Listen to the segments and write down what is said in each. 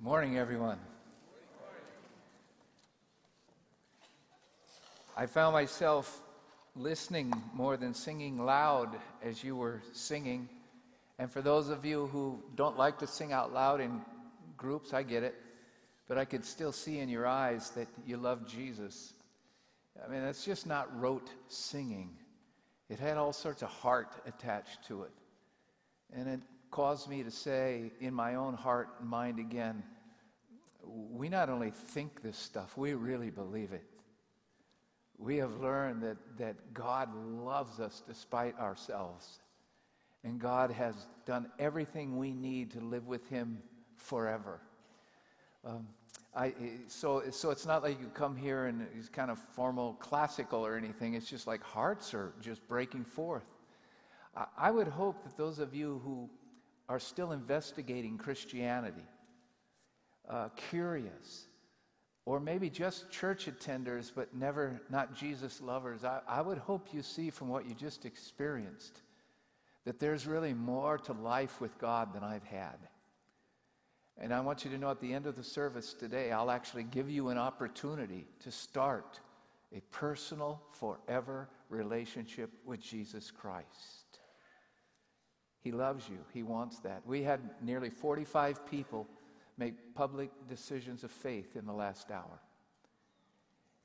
Morning, everyone. I found myself listening more than singing loud as you were singing. And for those of you who don't like to sing out loud in groups, I get it. But I could still see in your eyes that you love Jesus. I mean, that's just not rote singing, it had all sorts of heart attached to it. And it caused me to say in my own heart and mind again, we not only think this stuff, we really believe it. We have learned that, that God loves us despite ourselves. And God has done everything we need to live with Him forever. Um, I, so, so it's not like you come here and it's kind of formal classical or anything. It's just like hearts are just breaking forth. I, I would hope that those of you who are still investigating Christianity, uh, curious, or maybe just church attenders but never not Jesus lovers, I, I would hope you see from what you just experienced that there's really more to life with God than I've had. And I want you to know at the end of the service today, I'll actually give you an opportunity to start a personal, forever relationship with Jesus Christ. He loves you, He wants that. We had nearly 45 people make public decisions of faith in the last hour.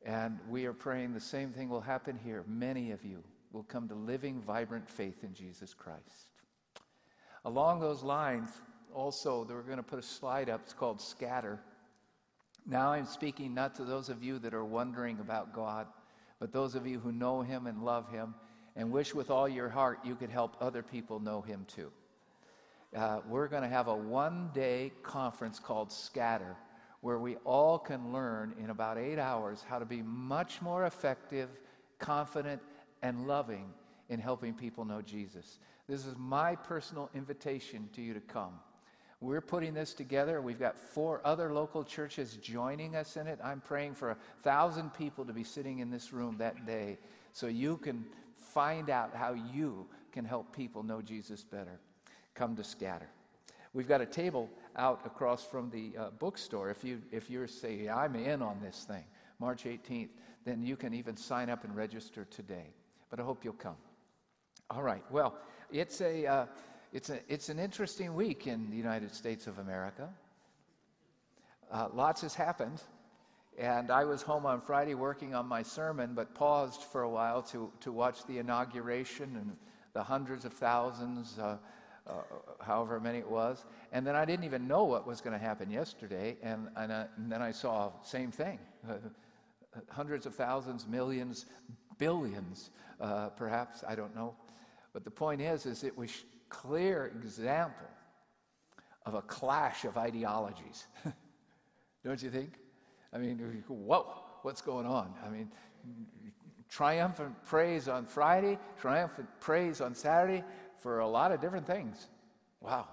And we are praying the same thing will happen here. Many of you will come to living, vibrant faith in Jesus Christ. Along those lines, also, we're going to put a slide up. It's called Scatter. Now I'm speaking not to those of you that are wondering about God, but those of you who know Him and love Him and wish with all your heart you could help other people know Him too uh, we're going to have a one day conference called Scatter, where we all can learn in about eight hours how to be much more effective, confident, and loving in helping people know Jesus. This is my personal invitation to you to come. We're putting this together. We've got four other local churches joining us in it. I'm praying for a thousand people to be sitting in this room that day so you can find out how you can help people know Jesus better come to scatter. We've got a table out across from the uh, bookstore. If, you, if you're saying, I'm in on this thing, March 18th, then you can even sign up and register today. But I hope you'll come. All right. Well, it's, a, uh, it's, a, it's an interesting week in the United States of America. Uh, lots has happened. And I was home on Friday working on my sermon, but paused for a while to, to watch the inauguration and the hundreds of thousands uh, uh, however many it was. And then I didn't even know what was going to happen yesterday. And, and, uh, and, then I saw same thing. Hundreds of thousands, millions, billions, uh, perhaps, I don't know. But the point is, is it was clear example of a clash of ideologies. don't you think? I mean, whoa, what's going on? I mean, triumphant praise on Friday, triumphant praise on Saturday, for a lot of different things. Wow.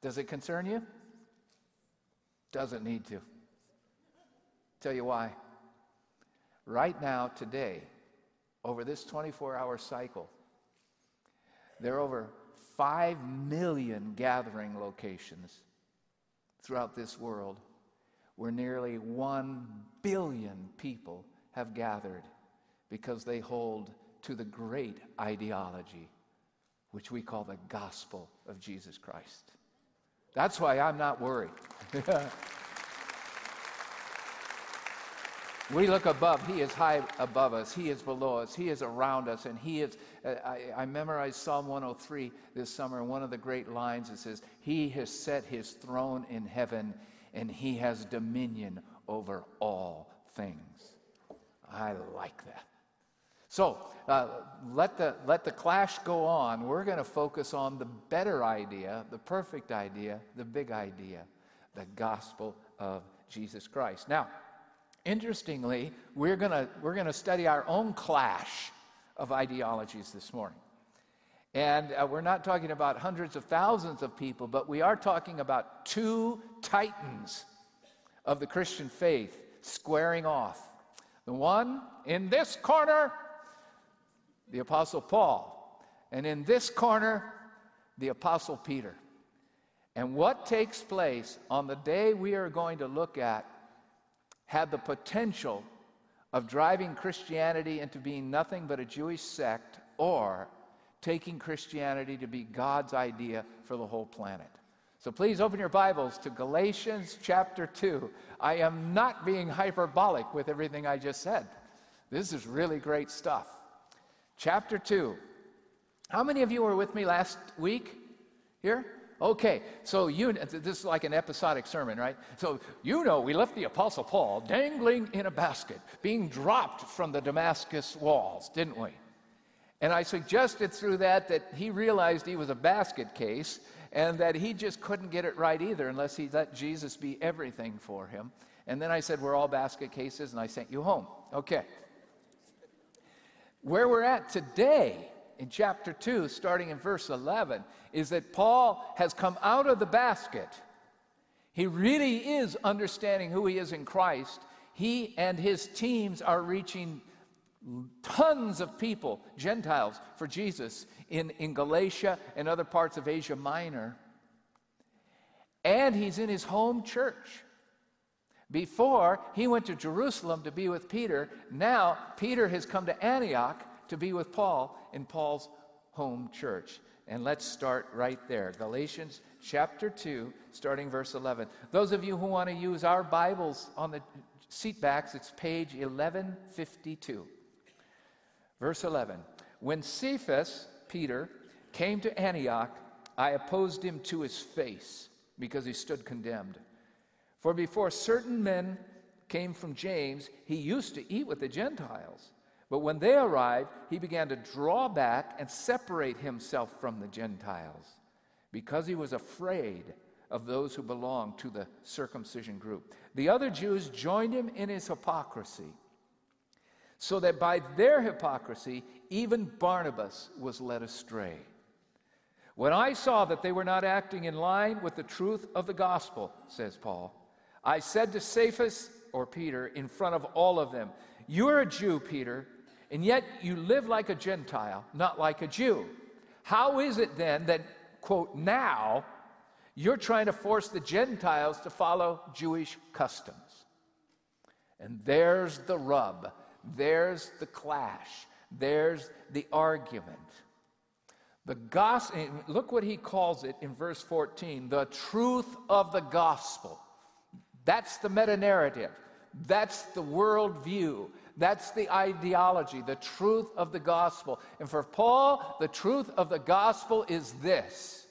Does it concern you? Doesn't need to. Tell you why. Right now, today, over this 24 hour cycle, there are over 5 million gathering locations throughout this world where nearly 1 billion people have gathered because they hold to the great ideology which we call the gospel of Jesus Christ. That's why I'm not worried. we look above. He is high above us. He is below us. He is around us. And He is. Uh, I, I memorized Psalm 103 this summer. One of the great lines it says, He has set His throne in heaven and He has dominion over all things. I like that. So uh, let, the, let the clash go on. We're going to focus on the better idea, the perfect idea, the big idea, the gospel of Jesus Christ. Now, interestingly, we're going we're going to study our own clash of ideologies this morning. And uh, we're not talking about hundreds of thousands of people, but we are talking about two titans of the Christian faith squaring off. The one in this corner the Apostle Paul. And in this corner, the Apostle Peter. And what takes place on the day we are going to look at had the potential of driving Christianity into being nothing but a Jewish sect or taking Christianity to be God's idea for the whole planet. So please open your Bibles to Galatians chapter 2. I am not being hyperbolic with everything I just said. This is really great stuff. Chapter 2. How many of you were with me last week here? Okay, so you, this is like an episodic sermon, right? So you know we left the Apostle Paul dangling in a basket, being dropped from the Damascus walls, didn't we? And I suggested through that that he realized he was a basket case and that he just couldn't get it right either unless he let Jesus be everything for him. And then I said, We're all basket cases, and I sent you home. Okay. Where we're at today in chapter 2, starting in verse 11, is that Paul has come out of the basket. He really is understanding who he is in Christ. He and his teams are reaching tons of people, Gentiles, for Jesus in, in Galatia and other parts of Asia Minor. And he's in his home church. Before, he went to Jerusalem to be with Peter. Now, Peter has come to Antioch to be with Paul in Paul's home church. And let's start right there. Galatians chapter 2, starting verse 11. Those of you who want to use our Bibles on the seat backs, it's page 1152. Verse 11. When Cephas, Peter, came to Antioch, I opposed him to his face because he stood condemned. For before certain men came from James, he used to eat with the Gentiles. But when they arrived, he began to draw back and separate himself from the Gentiles because he was afraid of those who belonged to the circumcision group. The other Jews joined him in his hypocrisy, so that by their hypocrisy, even Barnabas was led astray. When I saw that they were not acting in line with the truth of the gospel, says Paul, I said to Cephas, or Peter, in front of all of them, You're a Jew, Peter and yet you live like a Gentile, not like a Jew. How is it then that, quote, now you're trying to force the Gentiles to follow Jewish customs? And there's the rub, there's the clash, there's the argument. The gospel, look what he calls it in verse 14 the truth of the gospel. That's the meta narrative. That's the worldview. That's the ideology, the truth of the gospel. And for Paul, the truth of the gospel is this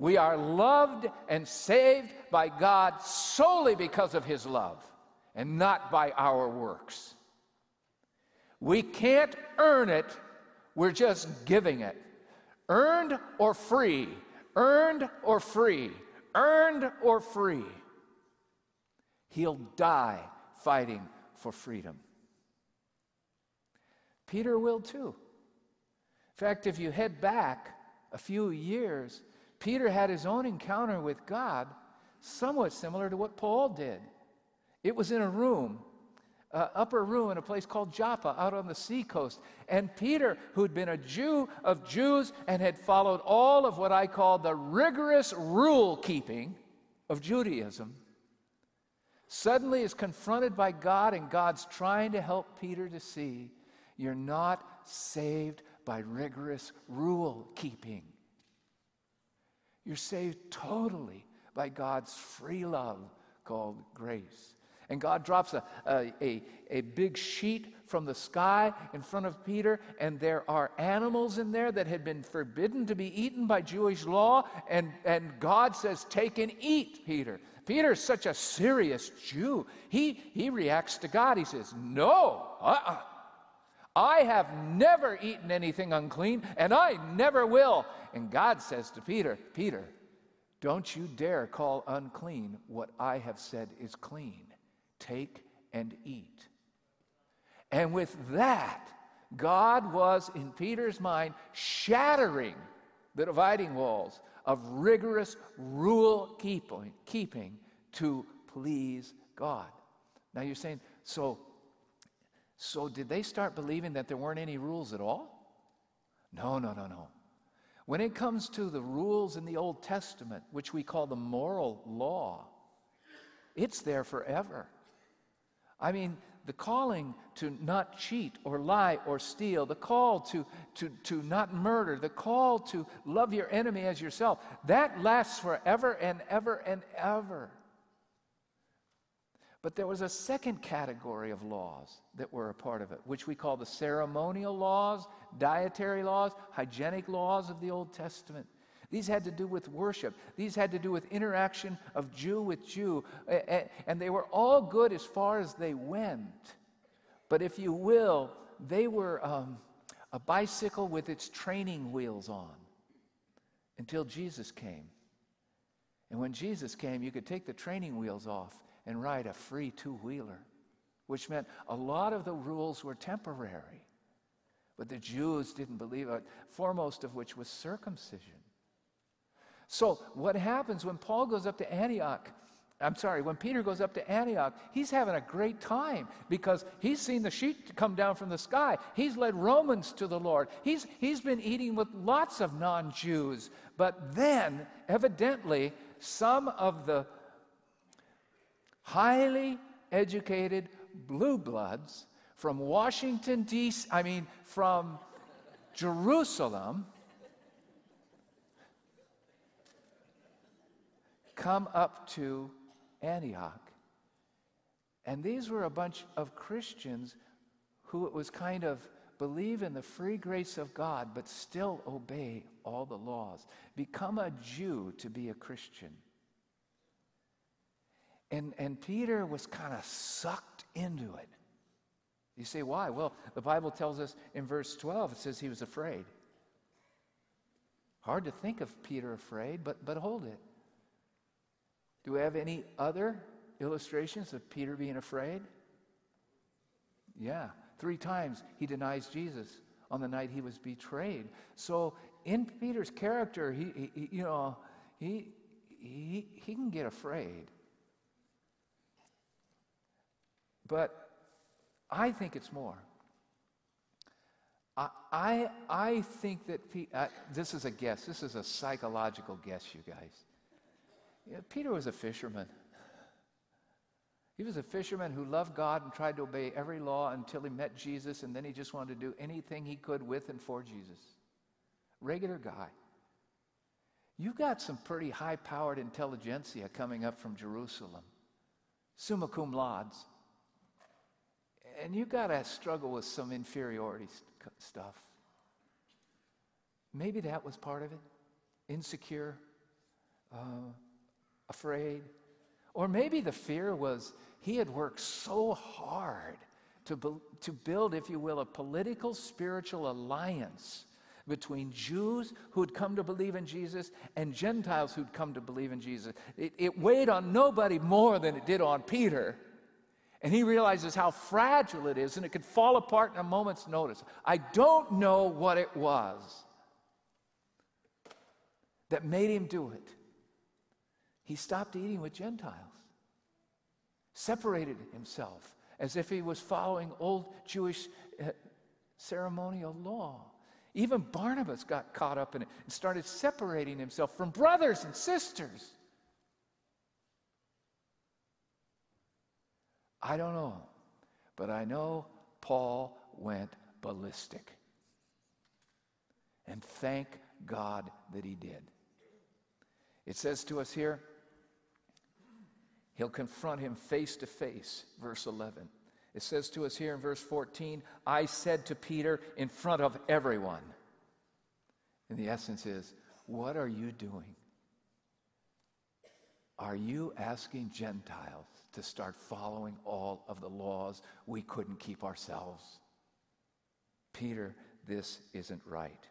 we are loved and saved by God solely because of his love and not by our works. We can't earn it, we're just giving it. Earned or free, earned or free, earned or free. He'll die fighting for freedom. Peter will too. In fact, if you head back a few years, Peter had his own encounter with God, somewhat similar to what Paul did. It was in a room, uh, upper room in a place called Joppa out on the seacoast. And Peter, who'd been a Jew of Jews and had followed all of what I call the rigorous rule keeping of Judaism, suddenly is confronted by God, and God's trying to help Peter to see you're not saved by rigorous rule keeping. You're saved totally by God's free love called grace. And God drops a, a, a, big sheet from the sky in front of Peter, and there are animals in there that had been forbidden to be eaten by Jewish law. And, and God says, Take and eat, Peter. Peter's such a serious Jew. He, he reacts to God. He says, No, uh uh-uh. I have never eaten anything unclean, and I never will. And God says to Peter, Peter, don't you dare call unclean what I have said is clean. Take and eat. And with that, God was in Peter's mind shattering the dividing walls of rigorous rule keeping, to please God. Now you're saying, so so, did they start believing that there weren't any rules at all? No, no, no, no. When it comes to the rules in the Old Testament, which we call the moral law, it's there forever. I mean, the calling to not cheat or lie or steal, the call to, to, to not murder, the call to love your enemy as yourself, that lasts forever and ever and ever. But there was a second category of laws that were a part of it, which we call the ceremonial laws, dietary laws, hygienic laws of the Old Testament. These had to do with worship. These had to do with interaction of Jew with Jew. And they were all good as far as they went. But if you will, they were um, a bicycle with its training wheels on until Jesus came. And when Jesus came, you could take the training wheels off and ride a free two wheeler, which meant a lot of the rules were temporary. But the Jews didn't believe it, foremost of which was circumcision. So, what happens when Paul goes up to Antioch? I'm sorry, when Peter goes up to Antioch, he's having a great time because he's seen the sheet come down from the sky. He's led Romans to the Lord. He's, he's been eating with lots of non Jews. But then, evidently, some of the highly educated blue bloods from Washington, D.C., I mean, from Jerusalem, come up to Antioch. And these were a bunch of Christians who it was kind of believe in the free grace of God, but still obey all the laws. Become a Jew to be a Christian. And, and Peter was kind of sucked into it. You say, why? Well, the Bible tells us in verse 12, it says he was afraid. Hard to think of Peter afraid, but, but hold it. Do we have any other illustrations of Peter being afraid? Yeah, three times he denies Jesus on the night he was betrayed. So in Peter's character, he, he you know, he, he, he can get afraid. But I think it's more. I, I, I think that Pe- uh, this is a guess. This is a psychological guess, you guys. Peter was a fisherman. He was a fisherman who loved God and tried to obey every law until he met Jesus, and then he just wanted to do anything he could with and for Jesus. Regular guy. You've got some pretty high powered intelligentsia coming up from Jerusalem, summa cum laude. and you've got to struggle with some inferiority st- stuff. Maybe that was part of it. Insecure, uh, afraid. Or maybe the fear was he had worked so hard to, be, to build, if you will, a political spiritual alliance between Jews who'd come to believe in Jesus and Gentiles who'd come to believe in Jesus. It, it weighed on nobody more than it did on Peter. And he realizes how fragile it is and it could fall apart in a moment's notice. I don't know what it was that made him do it. He stopped eating with Gentiles, separated himself as if he was following old Jewish uh, ceremonial law. Even Barnabas got caught up in it and started separating himself from brothers and sisters. I don't know. But I know Paul went ballistic. And thank God that he did. It says to us here, he'll confront him face to face, verse 11. It says to us here in verse 14, I said to Peter in front of everyone. And the essence is, what are you doing? Are you asking Gentiles to start following all of the laws we couldn't keep ourselves? Peter, this isn't right.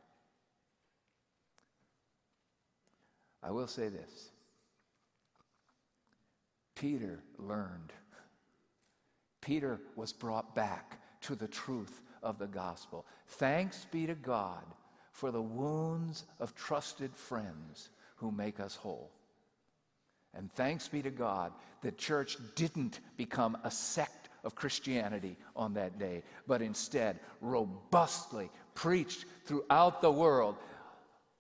I will say this Peter learned. Peter was brought back to the truth of the gospel. Thanks be to God for the wounds of trusted friends who make us whole. And thanks be to God that church didn't become a sect of Christianity on that day, but instead robustly preached throughout the world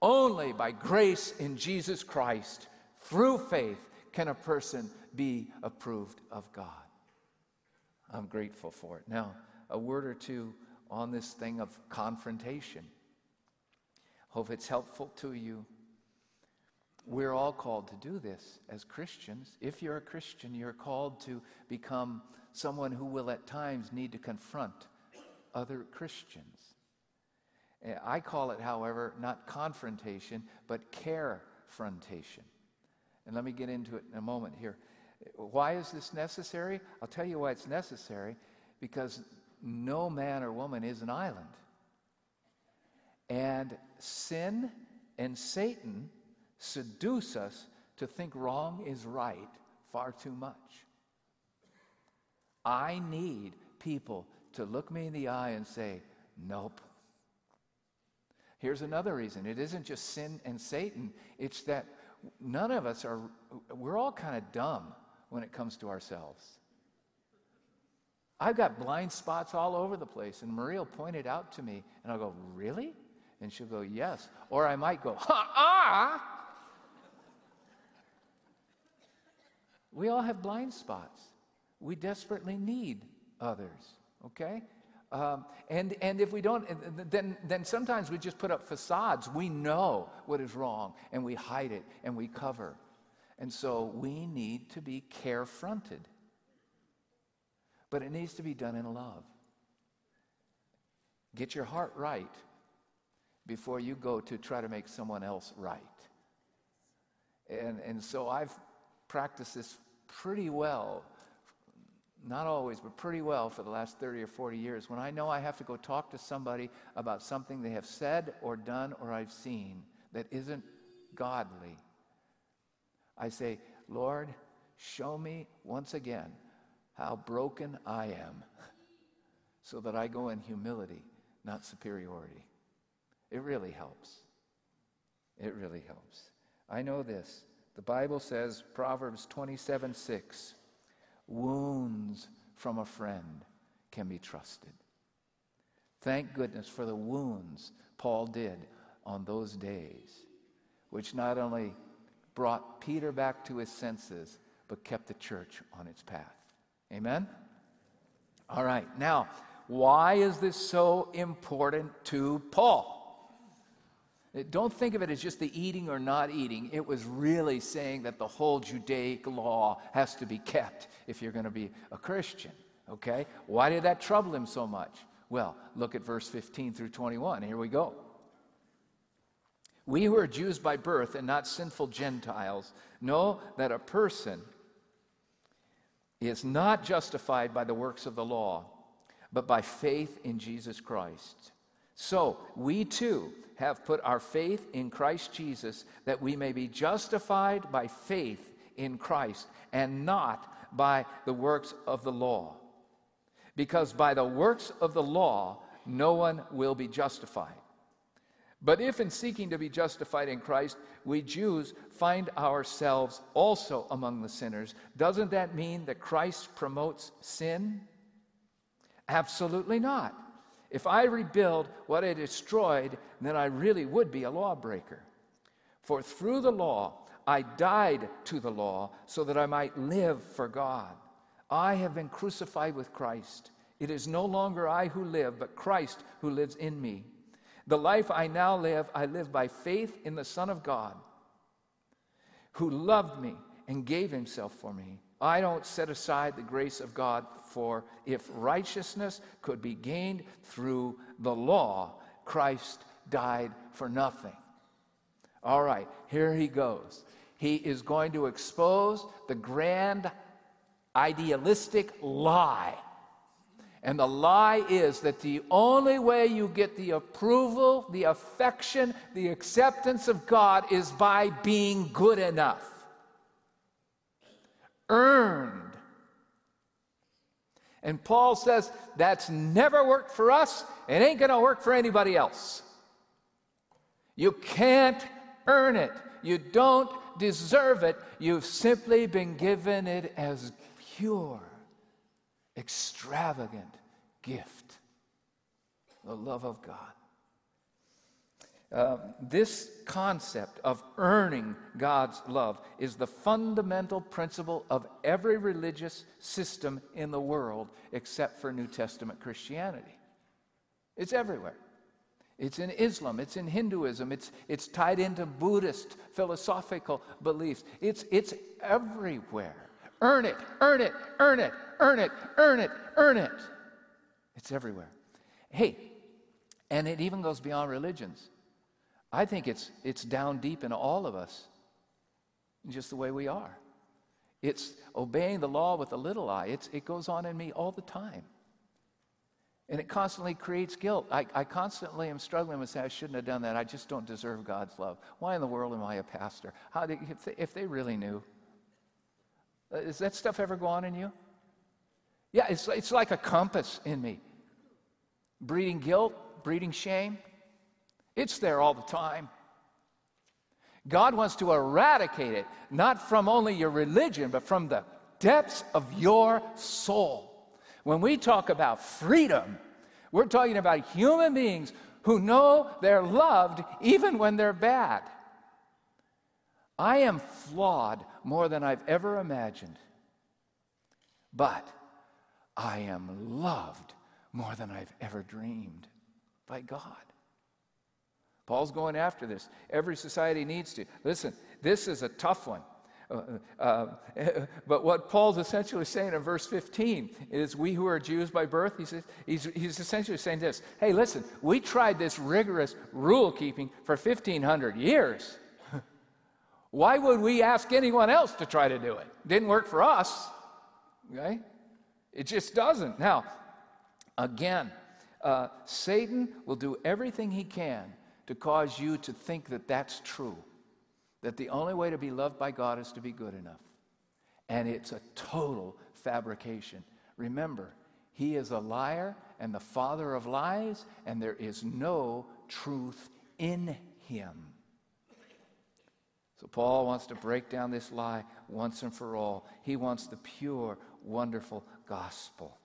Only by grace in Jesus Christ, through faith, can a person be approved of God. I'm grateful for it. Now, a word or two on this thing of confrontation. Hope it's helpful to you. We're all called to do this as Christians. If you're a Christian, you're called to become someone who will at times need to confront other Christians. Eh, I call it, however, not confrontation, but carefrontation. And let me get into it in a moment here. Why is this necessary? I'll tell you why it's necessary because no man or woman is an island. And sin and Satan seduce us to think wrong is right far too much. I need people to look me in the eye and say, Nope. Here's another reason it isn't just sin and Satan, it's that none of us are, we're all kind of dumb when it comes to ourselves. I've got blind spots all over the place, and Maria it out to me, and I'll go, Really? And she'll go, Yes. Or I might go, Ha ah! We all have blind spots. We desperately need others, okay? Um, and, and if we don't, then, then sometimes we just put up facades. We know what is wrong, and we hide it, and we cover. And so we need to be carefronted. But it needs to be done in love. Get your heart right before you go to try to make someone else right. And, and so I've practiced this pretty well, not always, but pretty well for the last 30 or 40 years. When I know I have to go talk to somebody about something they have said or done or I've seen that isn't godly, I say, Lord, show me once again how broken I am so that I go in humility, not superiority. It really helps. It really helps. I know this. The Bible says, Proverbs 27 6, wounds from a friend can be trusted. Thank goodness for the wounds Paul did on those days, which not only brought Peter back to his senses, but kept the church on its path. Amen? All right, now, why is this so important to Paul? Eh, don't think of it as just the eating or not eating. It was really saying that the whole Judaic law has to be kept if you're going to be a Christian. Okay? Why did that trouble him so much? Well, look at verse 15 through 21. Here we go. We who are Jews by birth and not sinful Gentiles know that a person is not justified by the works of the law, but by faith in Jesus Christ. So we too have put our faith in Christ Jesus that we may be justified by faith in Christ and not by the works of the law. Because by the works of the law, no one will be justified. But if in seeking to be justified in Christ, we Jews find ourselves also among the sinners, doesn't that mean that Christ promotes sin? Absolutely not. If I rebuild what I destroyed, then I really would be a lawbreaker. For through the law, I died to the law so that I might live for God. I have been crucified with Christ. It is no longer I who live, but Christ who lives in me. The life I now live, I live by faith in the Son of God, who loved me and gave himself for me. I don't set aside the grace of God, for if righteousness could be gained through the law, Christ died for nothing. All right, here he goes. He is going to expose the grand idealistic lie and the lie is that the only way you get the approval, the affection, the acceptance of God is by being good enough. Earned. And Paul says that's never worked for us. It ain't to work for anybody else. You can't earn it. You don't deserve it. You've simply been given it as pure extravagant gift the love of God. Uh, this concept of earning God's love is the fundamental principle of every religious system in the world except for New Testament Christianity. It's everywhere. It's in Islam, it's in Hinduism, it's, it's tied into Buddhist philosophical beliefs. It's, it's everywhere. Earn it, earn it, earn it, earn it, earn it, earn it. It's everywhere. Hey, and it even goes beyond religions. I think it's, it's down deep in all of us, just the way we are. It's obeying the law with a little i. It's, it goes on in me all the time. And it constantly creates guilt. I, I constantly am struggling with saying, I shouldn't have done that. I just don't deserve God's love. Why in the world am I a pastor? How if, they, if they really knew. Uh, does that stuff ever go on in you? Yeah, it's, it's like a compass in me. Breeding guilt, breeding shame. It's there all the time. God wants to eradicate it, not from only your religion, but from the depths of your soul. When we talk about freedom, we're talking about human beings who know they're loved even when they're bad. I am flawed more than I've ever imagined, but I am loved more than I've ever dreamed by God. Paul's going after this. Every society needs to. Listen, this is a tough one. Uh, uh, but what Paul's essentially saying in verse 15 is we who are Jews by birth, he says, he's, he's essentially saying this Hey, listen, we tried this rigorous rule keeping for 1,500 years. Why would we ask anyone else to try to do it? Didn't work for us. Okay? It just doesn't. Now, again, uh, Satan will do everything he can to cause you to think that that's true that the only way to be loved by God is to be good enough. And it's a total fabrication. Remember, he is a liar and the father of lies, and there is no truth in him. So, Paul wants to break down this lie once and for all. He wants the pure, wonderful gospel.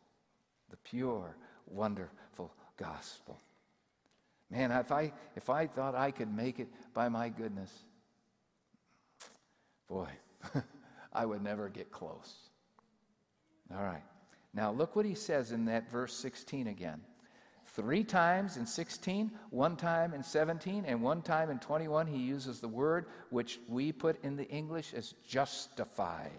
The pure, wonderful gospel. Man, if I, if I thought I could make it by my goodness, Boy, I would never get close. All right. Now, look what he says in that verse 16 again. Three times in 16, one time in 17, and one time in 21, he uses the word which we put in the English as justified.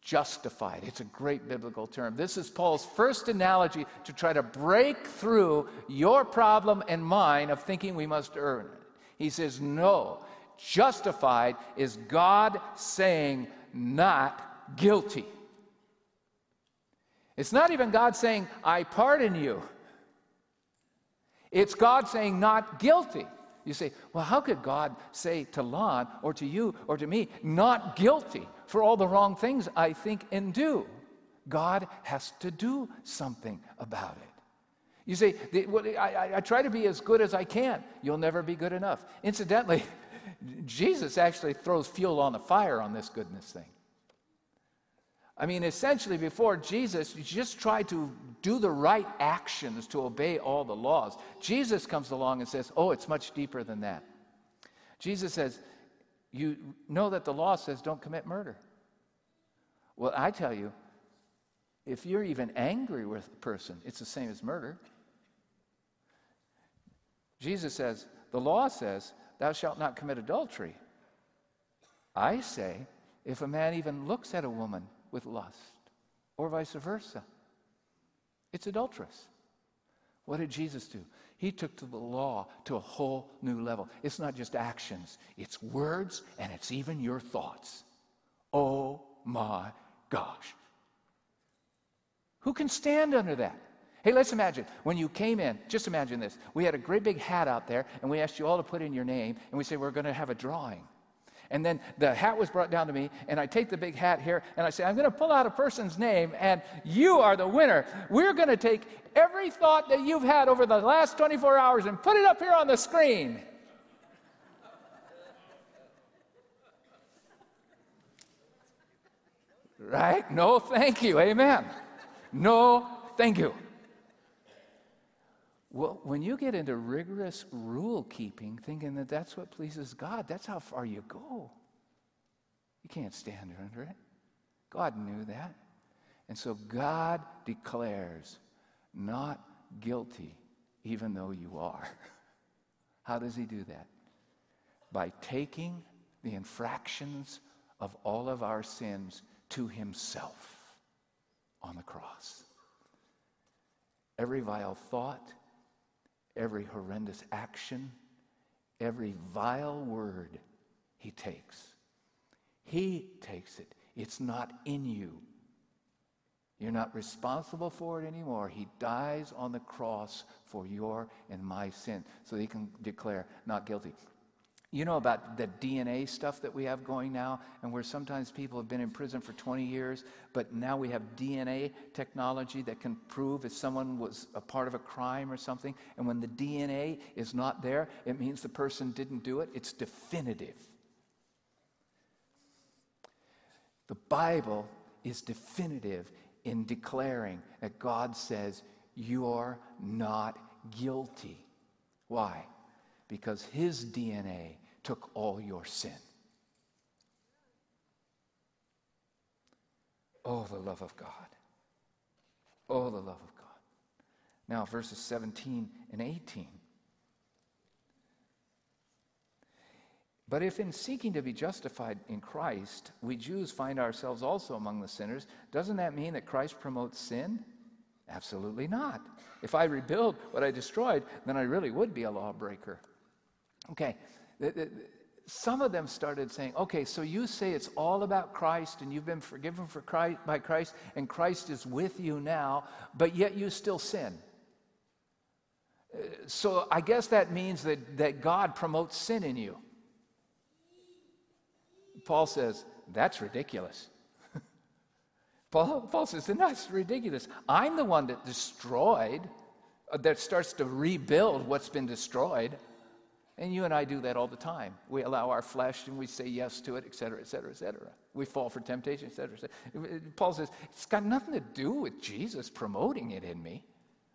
Justified. It's a great biblical term. This is Paul's first analogy to try to break through your problem and mine of thinking we must earn it. He says, No, Justified is God saying, not guilty. It's not even God saying, I pardon you. It's God saying, not guilty. You say, well, how could God say to Lon or to you or to me, not guilty for all the wrong things I think and do? God has to do something about it. You say, I, I, try to be as good as I can. You'll never be good enough. Incidentally, Jesus actually throws fuel on the fire on this goodness thing. I mean, essentially, before Jesus, you just try to do the right actions to obey all the laws. Jesus comes along and says, Oh, it's much deeper than that. Jesus says, You know that the law says don't commit murder. Well, I tell you, if you're even angry with a person, it's the same as murder. Jesus says, The law says Thou shalt not commit adultery. I say, if a man even looks at a woman with lust, or vice versa, it's adulterous. What did Jesus do? He took to the law to a whole new level. It's not just actions, it's words and it's even your thoughts. Oh my gosh. Who can stand under that? Hey, let's imagine when you came in, just imagine this. We had a great big hat out there, and we asked you all to put in your name, and we said, We're going to have a drawing. And then the hat was brought down to me, and I take the big hat here, and I say, I'm going to pull out a person's name, and you are the winner. We're going to take every thought that you've had over the last 24 hours and put it up here on the screen. Right? No, thank you. Amen. No, thank you. Well, when you get into rigorous rule keeping, thinking that that's what pleases God, that's how far you go. You can't stand under it. God knew that. And so God declares not guilty, even though you are. How does he do that? By taking the infractions of all of our sins to himself on the cross. Every vile thought, every horrendous action, every vile word he takes. He takes it. It's not in you. You're not responsible for it anymore. He dies on the cross for your and my sin so he can declare not guilty. You know about the DNA stuff that we have going now, and where sometimes people have been in prison for 20 years, but now we have DNA technology that can prove if someone was a part of a crime or something. And when the DNA is not there, it means the person didn't do it. It's definitive. The Bible is definitive in declaring that God says, You're not guilty. Why? Because His DNA took all your sin. Oh, the love of God. Oh, the love of God. Now, verses 17 and 18. But if in seeking to be justified in Christ, we Jews find ourselves also among the sinners, doesn't that mean that Christ promotes sin? Absolutely not. If I rebuild what I destroyed, then I really would be a lawbreaker. Okay, some of them started saying, okay, so you say it's all about Christ and you've been forgiven for Christ, by Christ and Christ is with you now, but yet you still sin. Uh, so I guess that means that, that God promotes sin in you. Paul says, That's ridiculous. Paul, Paul says, That's ridiculous. I'm the one that destroyed, uh, that starts to rebuild what's been destroyed. And you and I do that all the time. We allow our flesh and we say yes to it, et cetera, et cetera, et cetera. We fall for temptation, et cetera, et cetera. Paul says, it's got nothing to do with Jesus promoting it in me.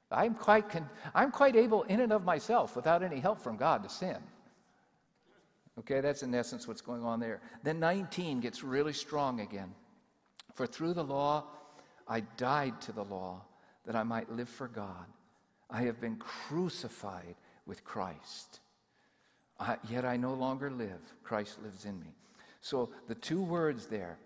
I'm quite, con- I'm quite able, in and of myself, without any help from God, to sin. Okay, that's in essence what's going on there. Then 19 gets really strong again. For through the law, I died to the law that I might live for God. I have been crucified with Christ. I, yet I no longer live. Christ lives in me. So the two words there,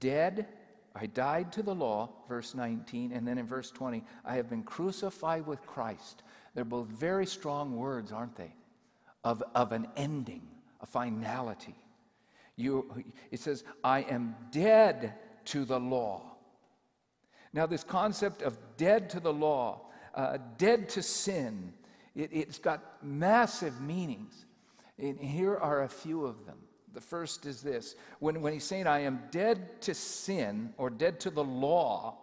dead, I died to the law, verse 19, and then in verse 20, I have been crucified with Christ. They're both very strong words, aren't they? Of, of an ending a finality. You, it says, I am dead to the law. Now, this concept of dead to the law, uh, dead to sin, it, has got massive meanings. And here are a few of them. The first is this when, when he's saying, I am dead to sin or dead to the law,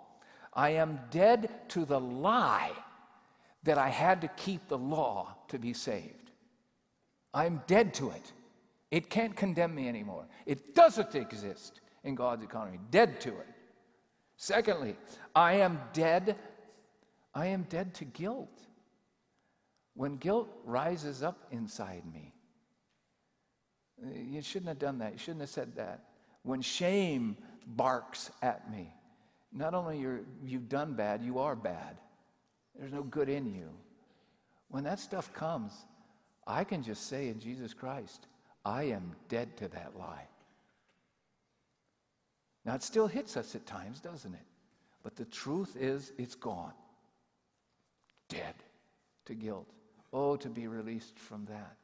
I am dead to the lie that I had to keep the law to be saved. I'm dead to it. It can't condemn me anymore. It doesn't exist in God's economy. Dead to it. Secondly, I am dead. I am dead to guilt. When guilt rises up inside me, you shouldn't have done that. You shouldn't have said that. When shame barks at me, not only you're, you've done bad, you are bad. There's no good in you. When that stuff comes, I can just say in Jesus Christ, I am dead to that lie. Now, it still hits us at times, doesn't it? But the truth is, it's gone. Dead to guilt. Oh, to be released from that.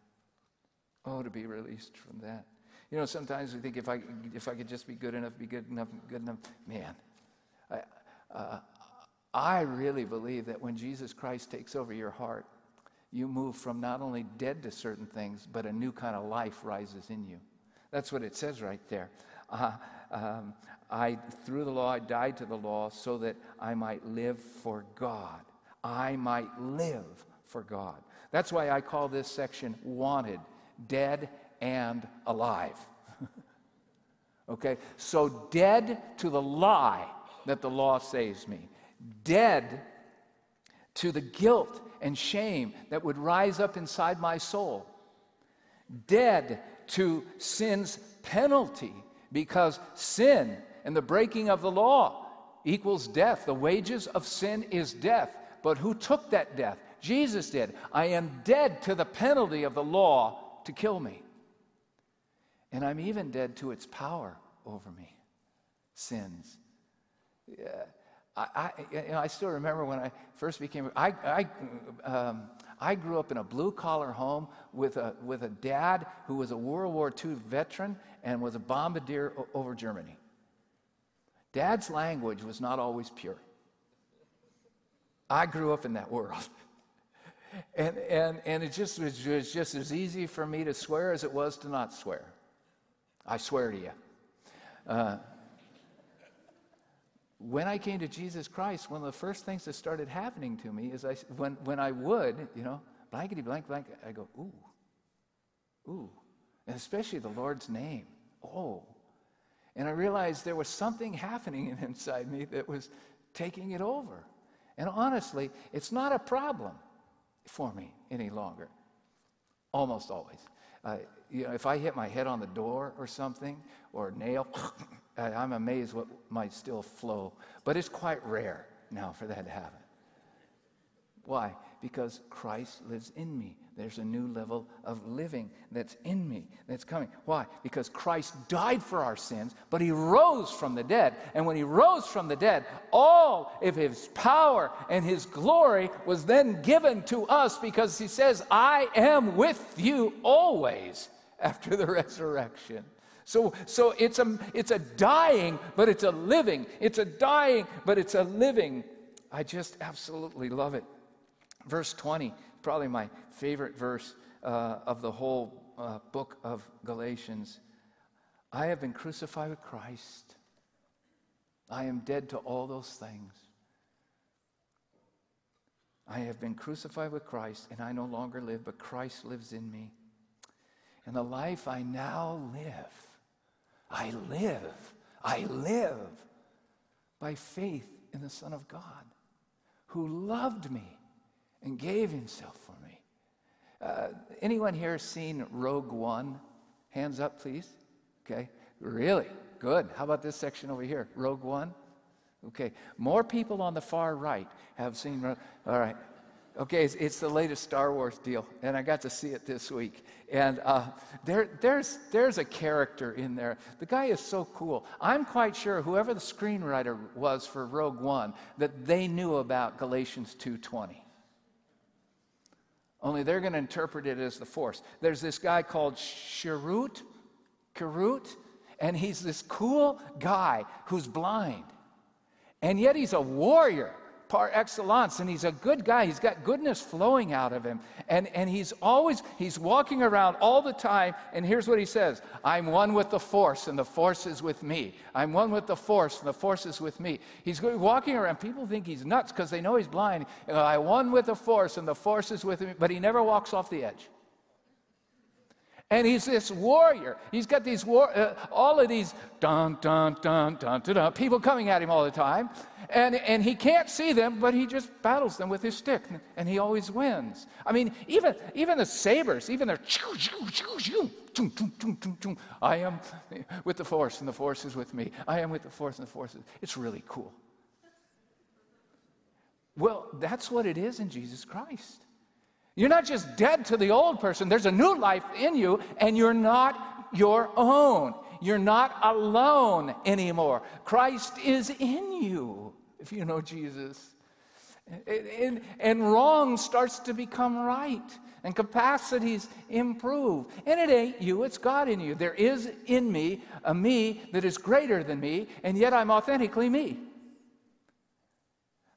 Oh, to be released from that. You know, sometimes we think if I, if I could just be good enough, be good enough, good enough. Man, I, uh, I really believe that when Jesus Christ takes over your heart, you move from not only dead to certain things, but a new kind of life rises in you. That's what it says right there. Uh, um, I, through the law, I died to the law so that I might live for God. I might live for God. That's why I call this section wanted, dead and alive. okay? So, dead to the lie that the law saves me, dead to the guilt and shame that would rise up inside my soul. Dead to sin's penalty because sin and the breaking of the law equals death. The wages of sin is death. But who took that death? Jesus did. I am dead to the penalty of the law to kill me. And I'm even dead to its power over me sins. Yeah. I, I, you know, I still remember when I first became, I, I, um, I grew up in a blue collar home with a, with a dad who was a World War II veteran and was a bombardier o- over Germany. Dad's language was not always pure. I grew up in that world. And, and, and it just was, just as easy for me to swear as it was to not swear. I swear to you. Uh, when I came to Jesus Christ, one of the first things that started happening to me is I, when, when I would, you know, blankety blank blank, I go, ooh, ooh. And especially the Lord's name, oh. And I realized there was something happening inside me that was taking it over. And honestly, it's not a problem for me any longer. Almost always. Uh, you know, if I hit my head on the door or something, or a nail, I'm amazed what might still flow. But it's quite rare now for that to happen. Why? Because Christ lives in me. There's a new level of living that's in me, that's coming. Why? Because Christ died for our sins, but he rose from the dead. And when he rose from the dead, all of his power and his glory was then given to us because he says, I am with you always after the resurrection. So, so it's, a, it's a dying, but it's a living. It's a dying, but it's a living. I just absolutely love it. Verse 20, probably my favorite verse uh, of the whole uh, book of Galatians. I have been crucified with Christ. I am dead to all those things. I have been crucified with Christ, and I no longer live, but Christ lives in me. And the life I now live, I live, I live by faith in the Son of God who loved me and gave himself for me. Uh, anyone here seen Rogue One? Hands up, please. Okay, really good. How about this section over here? Rogue One? Okay, more people on the far right have seen. All right, Okay, it's, it's, the latest Star Wars deal, and I got to see it this week. And uh, there, there's, there's a character in there. The guy is so cool. I'm quite sure whoever the screenwriter was for Rogue One that they knew about Galatians 2:20. Only they're going to interpret it as the Force. There's this guy called Chirrut, Chirrut, and he's this cool guy who's blind, and yet he's a warrior par excellence and he's a good guy. He's got goodness flowing out of him. And, and he's always he's walking around all the time and here's what he says i'm one with the force and the force is with me. I'm one with the force and the force is with me. He's walking around people think he's nuts because they know he's blind. I'm one with the force and the force is with me but he never walks off the edge and he's this warrior. He's got these war, uh, all of these dun dun dun dun dun dun people coming at him all the time, and and he can't see them, but he just battles them with his stick, and he always wins. I mean, even even the sabers, even their choo choo choo choo. I am with the force, and the force is with me. I am with the force, and the force is. It's really cool. Well, that's what it is in Jesus Christ. You're not just dead to the old person, there's a new life in you, and you're not your own. You're not alone anymore. Christ is in you if you know Jesus. And, and wrong starts to become right, and capacities improve. And it ain't you, it's God in you. There is in me a me that is greater than me, and yet I'm authentically me.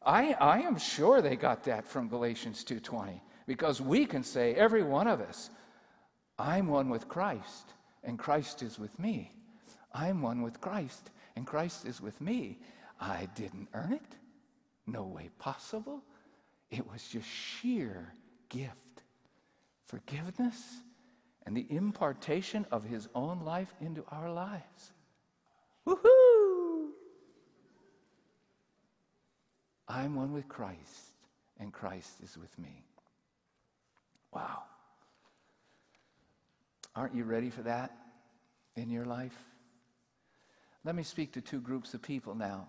I, I am sure they got that from Galatians 2:20 because we can say, every one of us, I'm one with Christ, and Christ is with me. I'm one with Christ, and Christ is with me. I didn't earn it. No way possible. It was just sheer gift. Forgiveness and the impartation of his own life into our lives. Woohoo! I'm one with Christ, and Christ is with me. Wow. Aren't you ready for that in your life? Let me speak to two groups of people now.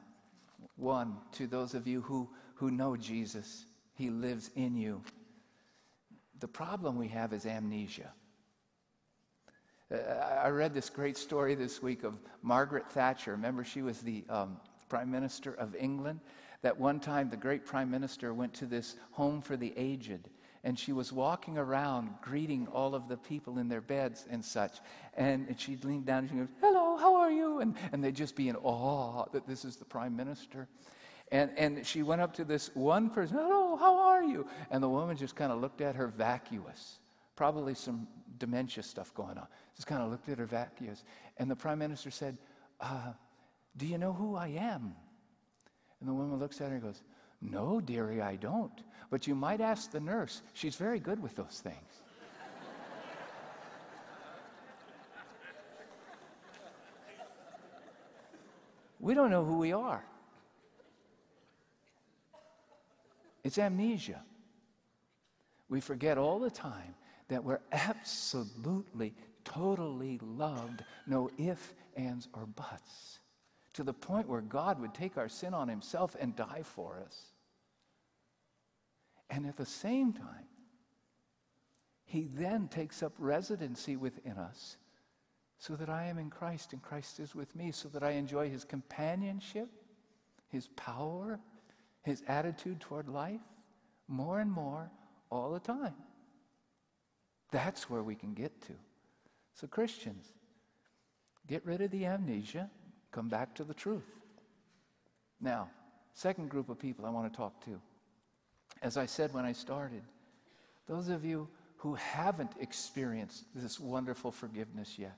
One, to those of you who, who know Jesus, He lives in you. The problem we have is amnesia. Uh, I read this great story this week of Margaret Thatcher. Remember, she was the um, Prime Minister of England. That one time, the great Prime Minister went to this home for the aged, and she was walking around greeting all of the people in their beds and such. And, and she'd lean down and she goes, Hello, how are you? And, and they'd just be in awe that this is the Prime Minister. And, and she went up to this one person, Hello, how are you? And the woman just kind of looked at her vacuous, probably some dementia stuff going on. Just kind of looked at her vacuous. And the Prime Minister said, uh, Do you know who I am? And the woman looks at her and goes, No, dearie, I don't. But you might ask the nurse. She's very good with those things. we don't know who we are. It's amnesia. We forget all the time that we're absolutely, totally loved, no ifs, ands, or buts, to the point where God would take our sin on himself and die for us. And at the same time, he then takes up residency within us so that I am in Christ and Christ is with me, so that I enjoy his companionship, his power, his attitude toward life more and more all the time. That's where we can get to. So, Christians, get rid of the amnesia, come back to the truth. Now, second group of people I want to talk to as I said when I started, those of you who haven't experienced this wonderful forgiveness yet,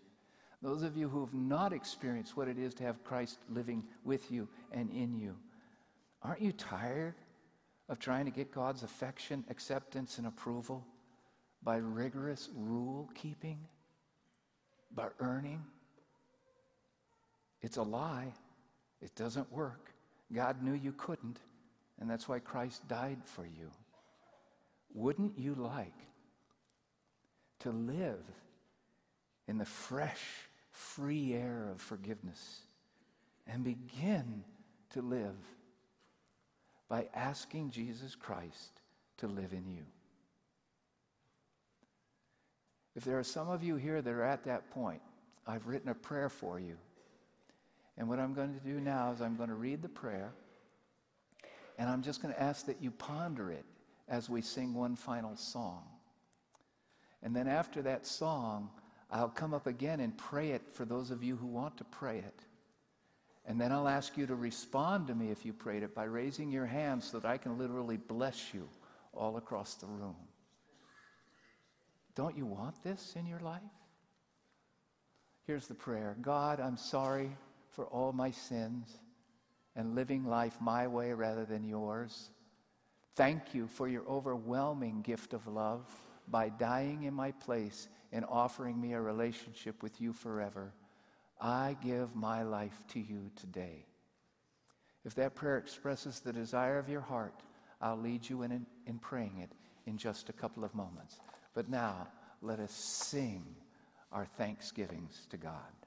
those of you who have not experienced what it is to have Christ living with you and in you, aren't you tired of trying to get God's affection, acceptance, and approval by rigorous rule keeping, by earning? It's a lie. It doesn't work. God knew you couldn't. And that's why Christ died for you. Wouldn't you like to live in the fresh, free air of forgiveness and begin to live by asking Jesus Christ to live in you? If there are some of you here that are at that point, I've written a prayer for you. And what I'm going to do now is I'm going to read the prayer. And I'm just going to ask that you ponder it as we sing one final song. And then after that song, I'll come up again and pray it for those of you who want to pray it. And then I'll ask you to respond to me if you prayed it by raising your hand so that I can literally bless you all across the room. Don't you want this in your life? Here's the prayer God, I'm sorry for all my sins and living life my way rather than yours. Thank you for your overwhelming gift of love by dying in my place and offering me a relationship with you forever. I give my life to you today. If that prayer expresses the desire of your heart, I'll lead you in, in, in praying it in just a couple of moments. But now, let us sing our thanksgivings to God.